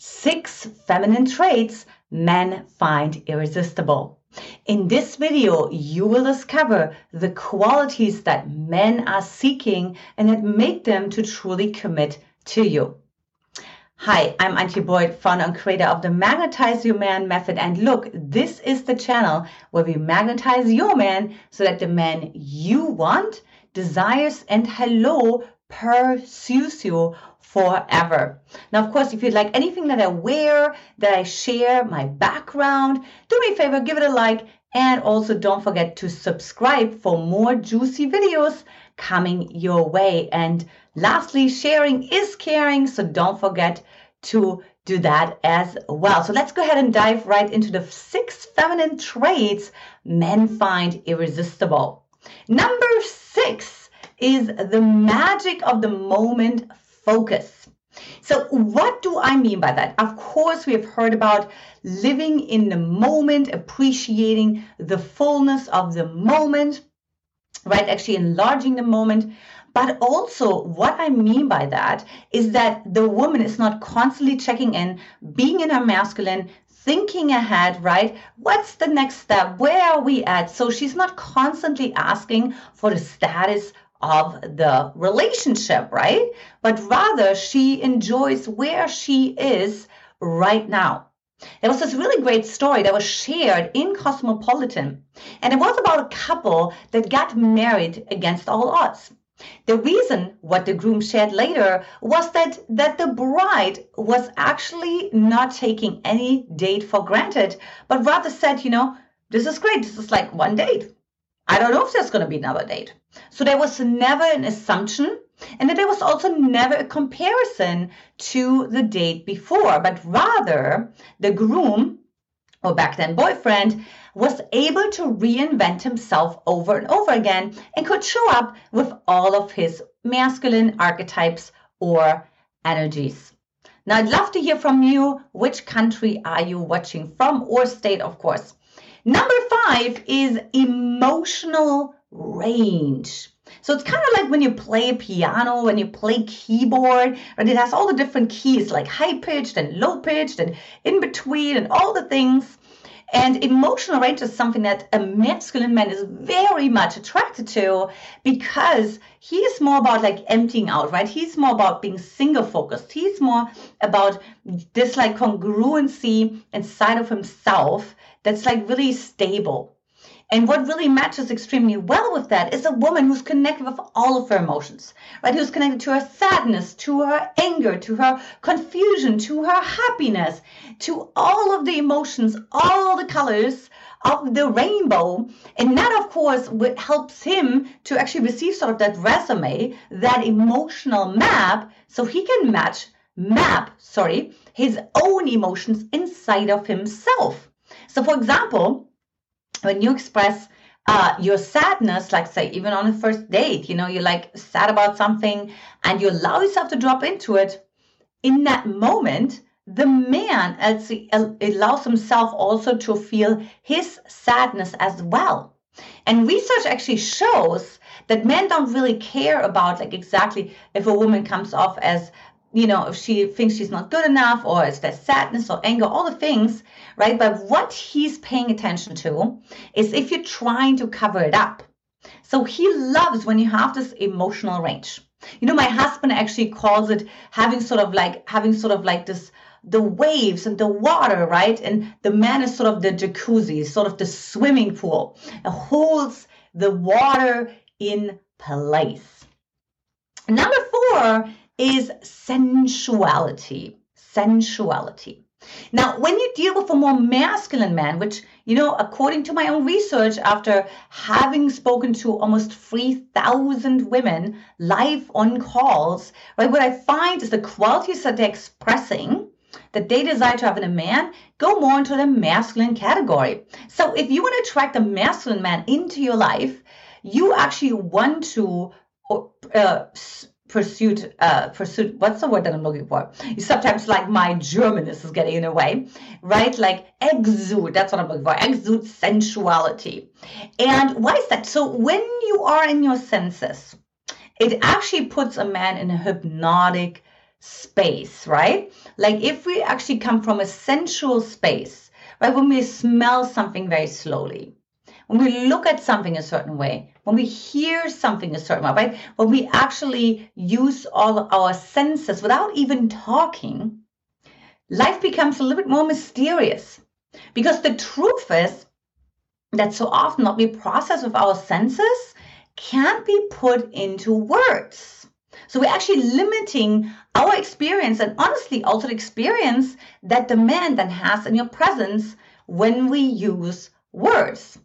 Six feminine traits men find irresistible. In this video, you will discover the qualities that men are seeking and that make them to truly commit to you. Hi, I'm Antia Boyd, founder and creator of the Magnetize Your Man method. And look, this is the channel where we magnetize your man so that the man you want, desires, and hello pursues you forever. Now, of course, if you like anything that I wear, that I share, my background, do me a favor, give it a like, and also don't forget to subscribe for more juicy videos coming your way. And lastly, sharing is caring, so don't forget to do that as well. So let's go ahead and dive right into the six feminine traits men find irresistible. Number six is the magic of the moment focus. So, what do I mean by that? Of course, we have heard about living in the moment, appreciating the fullness of the moment, right? Actually, enlarging the moment. But also, what I mean by that is that the woman is not constantly checking in, being in her masculine, thinking ahead, right? What's the next step? Where are we at? So she's not constantly asking for the status of the relationship, right? But rather she enjoys where she is right now. There was this really great story that was shared in Cosmopolitan, and it was about a couple that got married against all odds. The reason, what the groom shared later, was that, that the bride was actually not taking any date for granted, but rather said, you know, this is great. This is like one date. I don't know if there's going to be another date. So there was never an assumption, and there was also never a comparison to the date before, but rather the groom, or back then boyfriend, was able to reinvent himself over and over again and could show up with all of his masculine archetypes or energies. Now, I'd love to hear from you. Which country are you watching from, or state, of course? Number five is emotional range. So it's kind of like when you play piano, when you play keyboard, and it has all the different keys like high pitched and low pitched and in between and all the things. And emotional range is something that a masculine man is very much attracted to because he is more about like emptying out, right? He's more about being single focused. He's more about this like congruency inside of himself that's like really stable. And what really matches extremely well with that is a woman who's connected with all of her emotions, right? Who's connected to her sadness, to her anger, to her confusion, to her happiness, to all of the emotions, all the colors of the rainbow. And that, of course, helps him to actually receive sort of that resume, that emotional map, so he can match, map, sorry, his own emotions inside of himself. So, for example, when you express uh, your sadness, like say, even on a first date, you know, you're like sad about something and you allow yourself to drop into it, in that moment, the man allows himself also to feel his sadness as well. And research actually shows that men don't really care about like exactly if a woman comes off as you know, if she thinks she's not good enough or it's that sadness or anger, all the things, right? But what he's paying attention to is if you're trying to cover it up. So he loves when you have this emotional range. You know, my husband actually calls it having sort of like having sort of like this the waves and the water, right? And the man is sort of the jacuzzi, sort of the swimming pool. It holds the water in place. Number four is sensuality. Sensuality. Now, when you deal with a more masculine man, which, you know, according to my own research, after having spoken to almost 3,000 women live on calls, right, what I find is the qualities that they're expressing that they desire to have in a man go more into the masculine category. So if you want to attract a masculine man into your life, you actually want to uh, pursuit uh pursuit what's the word that i'm looking for sometimes like my germanness is getting in the way right like exude that's what i'm looking for exude sensuality and why is that so when you are in your senses it actually puts a man in a hypnotic space, right? Like if we actually come from a sensual space, right? When we smell something very slowly, when we look at something a certain way, when we hear something a certain way, right? When we actually use all our senses without even talking, life becomes a little bit more mysterious. Because the truth is that so often what we process with our senses can't be put into words. So we're actually limiting our experience and honestly also the experience that the man then has in your presence when we use words.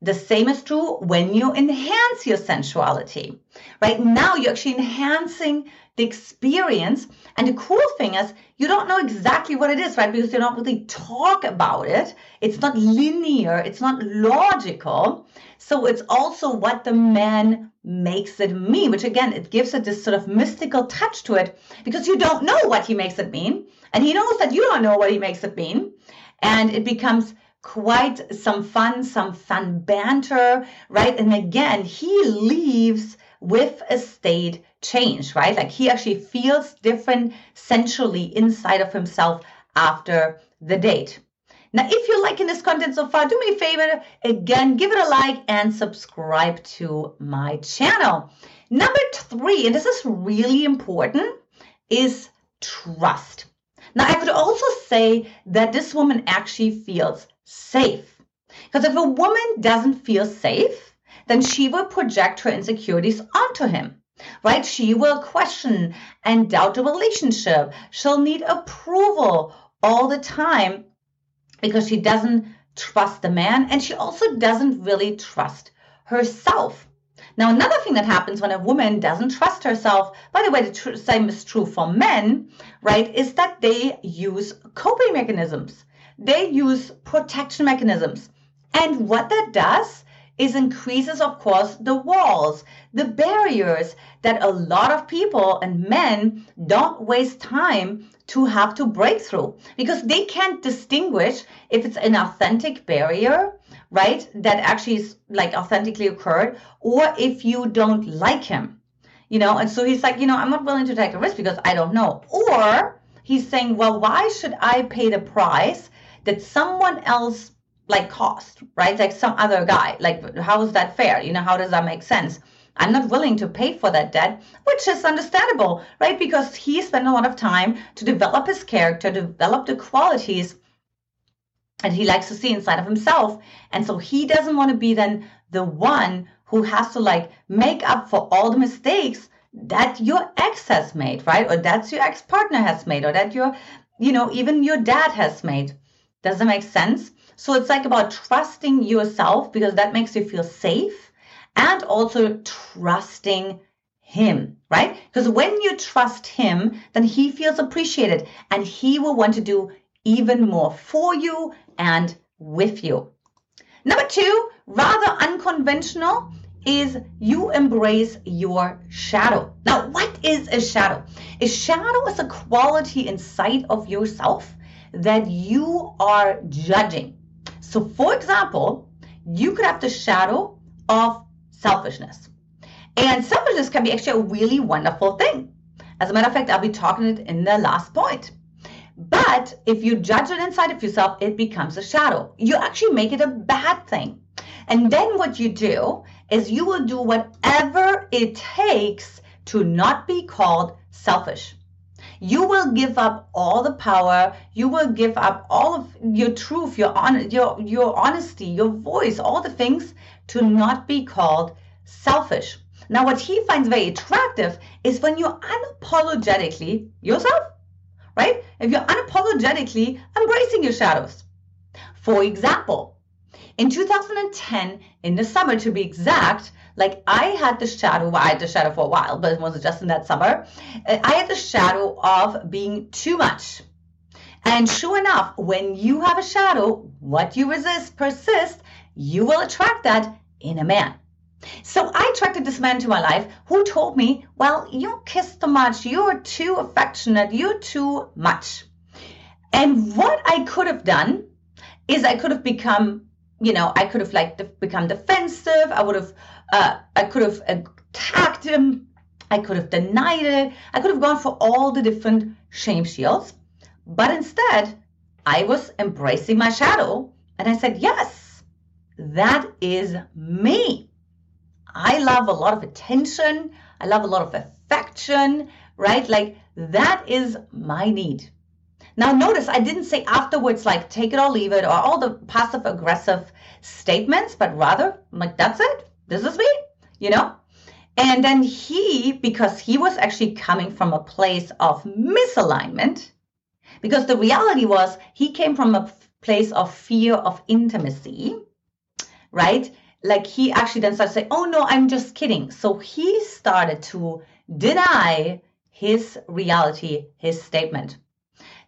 The same is true when you enhance your sensuality. Right now, you're actually enhancing the experience. And the cool thing is, you don't know exactly what it is, right? Because you don't really talk about it. It's not linear, it's not logical. So it's also what the man makes it mean, which again, it gives it this sort of mystical touch to it because you don't know what he makes it mean. And he knows that you don't know what he makes it mean. And it becomes quite some fun, some fun banter, right? And again, he leaves with a state change, right? Like he actually feels different sensually inside of himself after the date. Now, if you're liking this content so far, do me a favor, again, give it a like and subscribe to my channel. Number three, and this is really important, is trust. Now, I could also say that this woman actually feels safe. Because if a woman doesn't feel safe, then she will project her insecurities onto him, right? She will question and doubt the relationship. She'll need approval all the time because she doesn't trust the man and she also doesn't really trust herself. Now, another thing that happens when a woman doesn't trust herself, by the way, the tr- same is true for men, right, is that they use coping mechanisms they use protection mechanisms. And what that does is increases, of course, the walls, the barriers that a lot of people and men don't waste time to have to break through because they can't distinguish if it's an authentic barrier, right, that actually is like authentically occurred, or if you don't like him, you know. And so he's like, you know, I'm not willing to take a risk because I don't know. Or he's saying, well, why should I pay the price that someone else like cost, right? Like some other guy. Like, how is that fair? You know, how does that make sense? I'm not willing to pay for that debt, which is understandable, right? Because he spent a lot of time to develop his character, develop the qualities that he likes to see inside of himself. And so he doesn't want to be then the one who has to like make up for all the mistakes that your ex has made, right? Or that your ex partner has made, or that your, you know, even your dad has made. Does that make sense? So it's like about trusting yourself because that makes you feel safe and also trusting him, right? Because when you trust him, then he feels appreciated and he will want to do even more for you and with you. Number two, rather unconventional, is you embrace your shadow. Now, what is a shadow? A shadow is a quality inside of yourself that you are judging. So, for example, you could have the shadow of selfishness. And selfishness can be actually a really wonderful thing. As a matter of fact, I'll be talking it in the last point. But if you judge it inside of yourself, it becomes a shadow. You actually make it a bad thing. And then what you do is you will do whatever it takes to not be called selfish you will give up all the power. You will give up all of your truth your on your your honesty your voice all the things to not be called selfish. Now what he finds very attractive is when you're unapologetically yourself right? If you're unapologetically embracing your shadows. For example in 2010 in the summer to be exact like I had the shadow, I had the shadow for a while, but it wasn't just in that summer. Uh, I had the shadow of being too much. And sure enough, when you have a shadow, what you resist persists, you will attract that in a man. So I attracted this man to my life who told me, Well, you kiss too much, you're too affectionate, you're too much. And what I could have done is I could have become, you know, I could have like become defensive. I would have uh, I could have attacked him I could have denied it. I could have gone for all the different shame shields. But instead, I was embracing my shadow and I said, yes, that is me. I love a lot of attention. I love a lot of affection, right? Like that is my need. Now, notice I didn't say afterwards, like, take it or leave it, or all the passive aggressive statements, but rather, I'm like, that's it. This is me, you know? And then he, because he was actually coming from a place of misalignment, because the reality was he came from a place of fear of intimacy, right? Like he actually then started saying, oh no, I'm just kidding. So he started to deny his reality, his statement.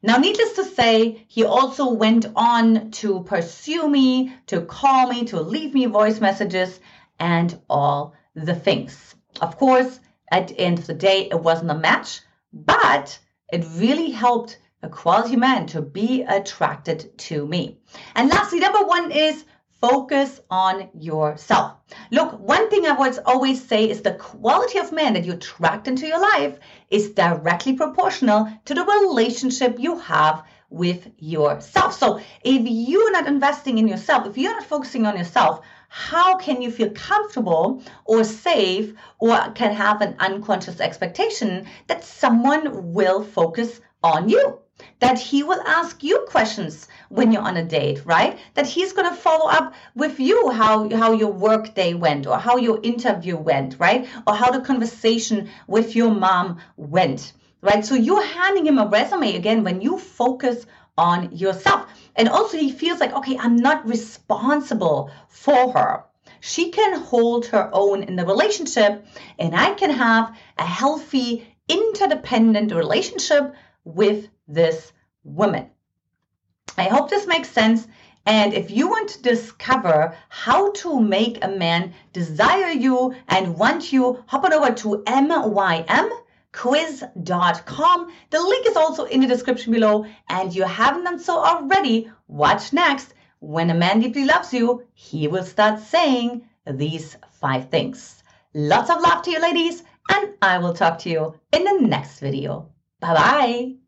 Now, needless to say, he also went on to pursue me, to call me, to leave me voice messages, and all the things. Of course, at the end of the day, it wasn't a match, but it really helped a quality man to be attracted to me. And lastly, number one is Focus on yourself. Look, one thing I would always say is the quality of man that you attract into your life is directly proportional to the relationship you have with yourself. So if you're not investing in yourself, if you're not focusing on yourself, how can you feel comfortable or safe or can have an unconscious expectation that someone will focus on you? That he will ask you questions when you're on a date, right? That he's going to follow up with you how how your work day went or how your interview went, right? Or how the conversation with your mom went, right? So you're handing him a resume again when you focus on yourself. And also he feels like, okay, I'm not responsible for her. She can hold her own in the relationship and I can have a healthy interdependent relationship with this woman. I hope this makes sense. And if you want to discover how to make a man desire you and want you, hop on over to mymquiz.com. The link is also in the description below. And you haven't done so already, watch next. When a man deeply loves you, he will start saying these five things. Lots of love to you, ladies, and I will talk to you in the next video. Bye bye.